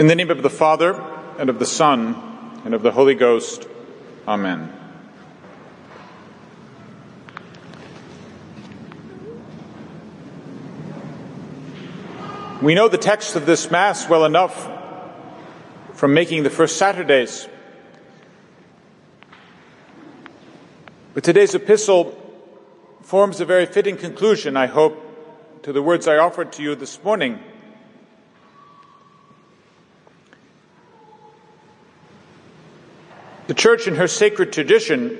In the name of the Father, and of the Son, and of the Holy Ghost. Amen. We know the text of this Mass well enough from making the first Saturdays. But today's epistle forms a very fitting conclusion, I hope, to the words I offered to you this morning. The Church, in her sacred tradition,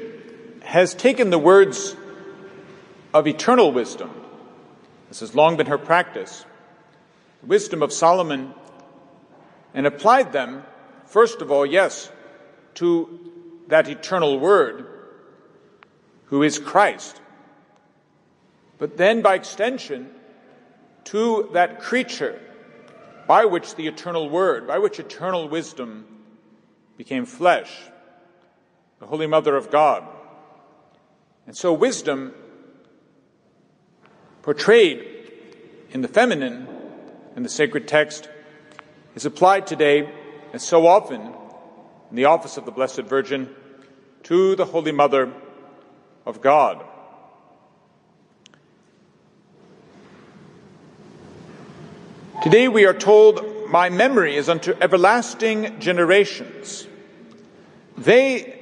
has taken the words of eternal wisdom. This has long been her practice The wisdom of Solomon and applied them, first of all, yes, to that eternal word, who is Christ, but then by extension to that creature by which the eternal word, by which eternal wisdom became flesh, the Holy Mother of God. And so wisdom portrayed in the feminine in the sacred text is applied today, as so often in the office of the Blessed Virgin, to the Holy Mother of God. Today we are told, My memory is unto everlasting generations. They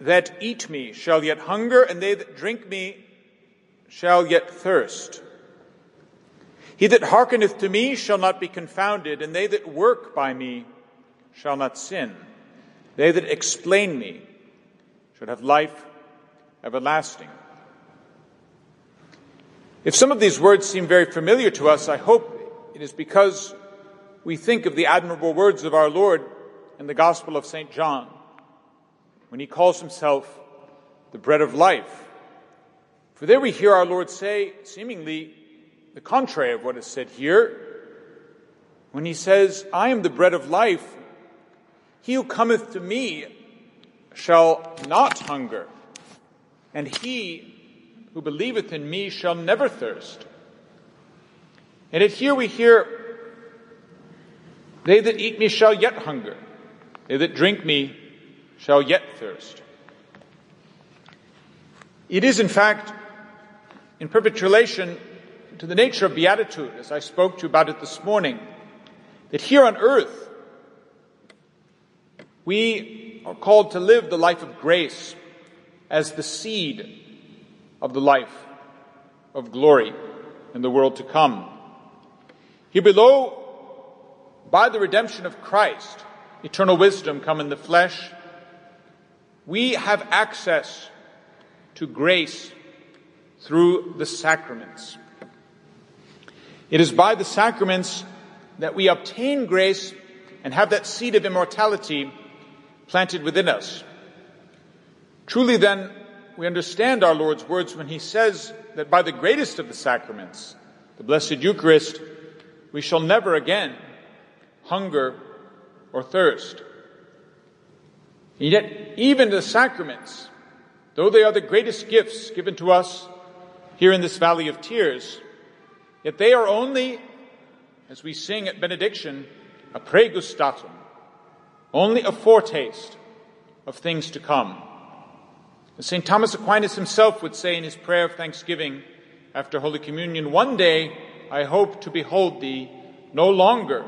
that eat me shall yet hunger, and they that drink me shall yet thirst. He that hearkeneth to me shall not be confounded, and they that work by me shall not sin. They that explain me should have life everlasting. If some of these words seem very familiar to us, I hope it is because we think of the admirable words of our Lord in the Gospel of St. John when he calls himself the bread of life. For there we hear our Lord say, seemingly the contrary of what is said here, when he says, I am the bread of life, he who cometh to me shall not hunger, and he who believeth in me shall never thirst. And yet here we hear, they that eat me shall yet hunger, they that drink me shall yet thirst. It is, in fact, in perfect relation to the nature of beatitude, as I spoke to you about it this morning, that here on earth, we are called to live the life of grace as the seed of the life of glory in the world to come. Here below, by the redemption of Christ, eternal wisdom come in the flesh, we have access to grace through the sacraments. It is by the sacraments that we obtain grace and have that seed of immortality planted within us. Truly then, we understand our Lord's words when he says that by the greatest of the sacraments, the Blessed Eucharist, we shall never again hunger or thirst. And yet, even the sacraments, though they are the greatest gifts given to us here in this valley of tears, Yet they are only, as we sing at benediction, a pregustatum, only a foretaste of things to come. As St. Thomas Aquinas himself would say in his prayer of thanksgiving after Holy Communion, one day I hope to behold thee no longer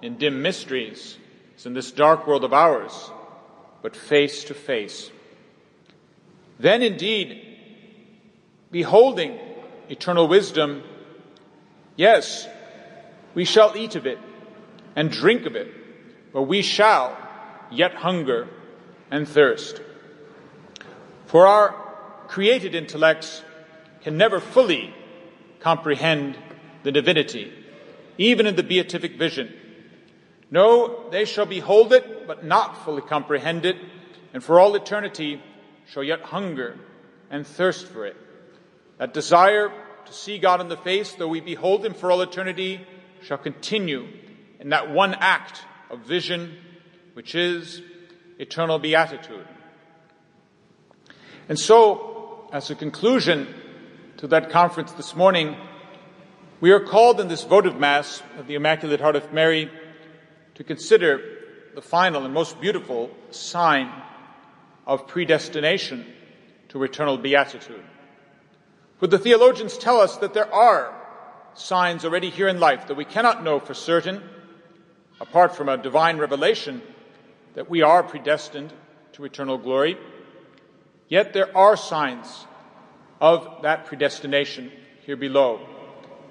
in dim mysteries, as in this dark world of ours, but face to face. Then indeed, beholding eternal wisdom Yes, we shall eat of it and drink of it, but we shall yet hunger and thirst. For our created intellects can never fully comprehend the divinity, even in the beatific vision. No, they shall behold it, but not fully comprehend it, and for all eternity shall yet hunger and thirst for it. That desire to see God in the face, though we behold him for all eternity, shall continue in that one act of vision, which is eternal beatitude. And so, as a conclusion to that conference this morning, we are called in this votive Mass of the Immaculate Heart of Mary to consider the final and most beautiful sign of predestination to eternal beatitude. For the theologians tell us that there are signs already here in life that we cannot know for certain, apart from a divine revelation, that we are predestined to eternal glory. Yet there are signs of that predestination here below.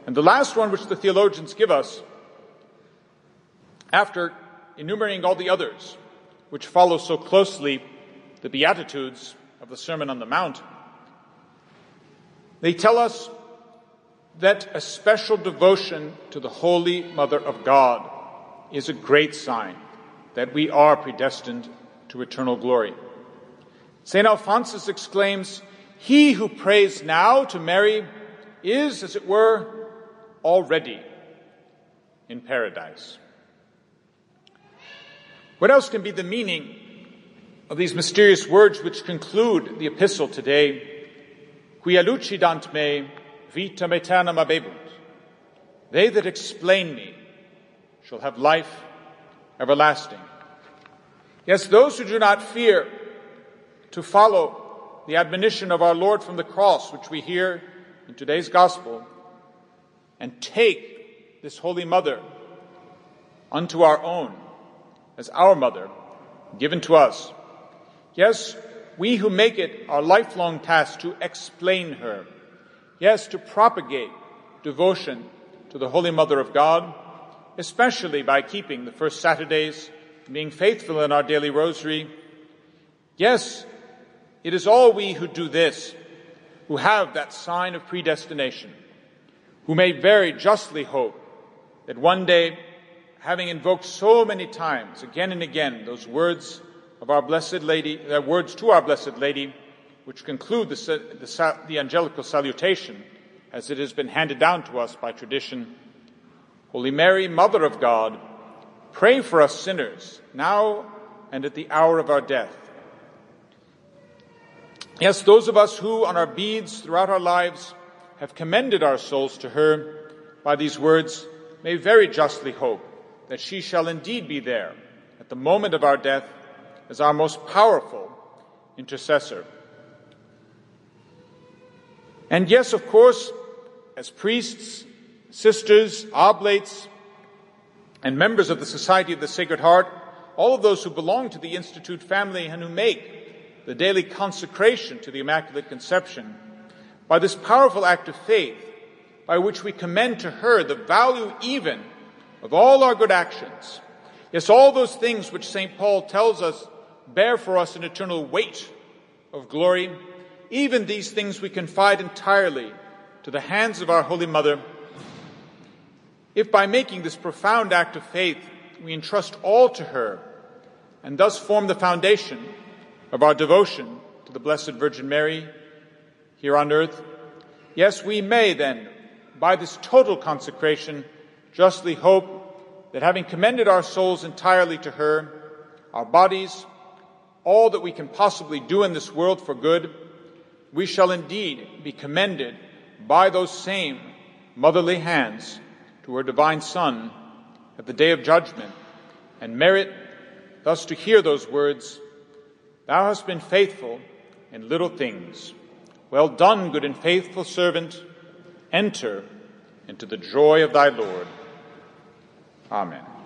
And the last one, which the theologians give us, after enumerating all the others, which follow so closely the Beatitudes of the Sermon on the Mount, they tell us that a special devotion to the Holy Mother of God is a great sign that we are predestined to eternal glory. St. Alphonsus exclaims, He who prays now to Mary is, as it were, already in paradise. What else can be the meaning of these mysterious words which conclude the epistle today? Lucidant me vitam aeternam. They that explain me shall have life everlasting. Yes, those who do not fear to follow the admonition of our Lord from the cross, which we hear in today's gospel, and take this Holy Mother unto our own as our mother given to us. Yes, we who make it our lifelong task to explain her. Yes, to propagate devotion to the Holy Mother of God, especially by keeping the first Saturdays, and being faithful in our daily rosary. Yes, it is all we who do this who have that sign of predestination, who may very justly hope that one day, having invoked so many times, again and again, those words of our Blessed Lady, their words to our Blessed Lady, which conclude the, the, the angelical salutation as it has been handed down to us by tradition. Holy Mary, Mother of God, pray for us sinners, now and at the hour of our death. Yes, those of us who, on our beads throughout our lives, have commended our souls to her by these words, may very justly hope that she shall indeed be there at the moment of our death as our most powerful intercessor. And yes, of course, as priests, sisters, oblates, and members of the Society of the Sacred Heart, all of those who belong to the Institute family and who make the daily consecration to the Immaculate Conception, by this powerful act of faith, by which we commend to her the value even of all our good actions. Yes, all those things which St. Paul tells us bear for us an eternal weight of glory, even these things we confide entirely to the hands of our Holy Mother. If by making this profound act of faith we entrust all to her and thus form the foundation of our devotion to the Blessed Virgin Mary here on earth, yes, we may then, by this total consecration, justly hope that having commended our souls entirely to her, our bodies, all that we can possibly do in this world for good, we shall indeed be commended by those same motherly hands to her divine Son at the day of judgment and merit thus to hear those words, Thou hast been faithful in little things. Well done, good and faithful servant. Enter into the joy of thy Lord. Amen.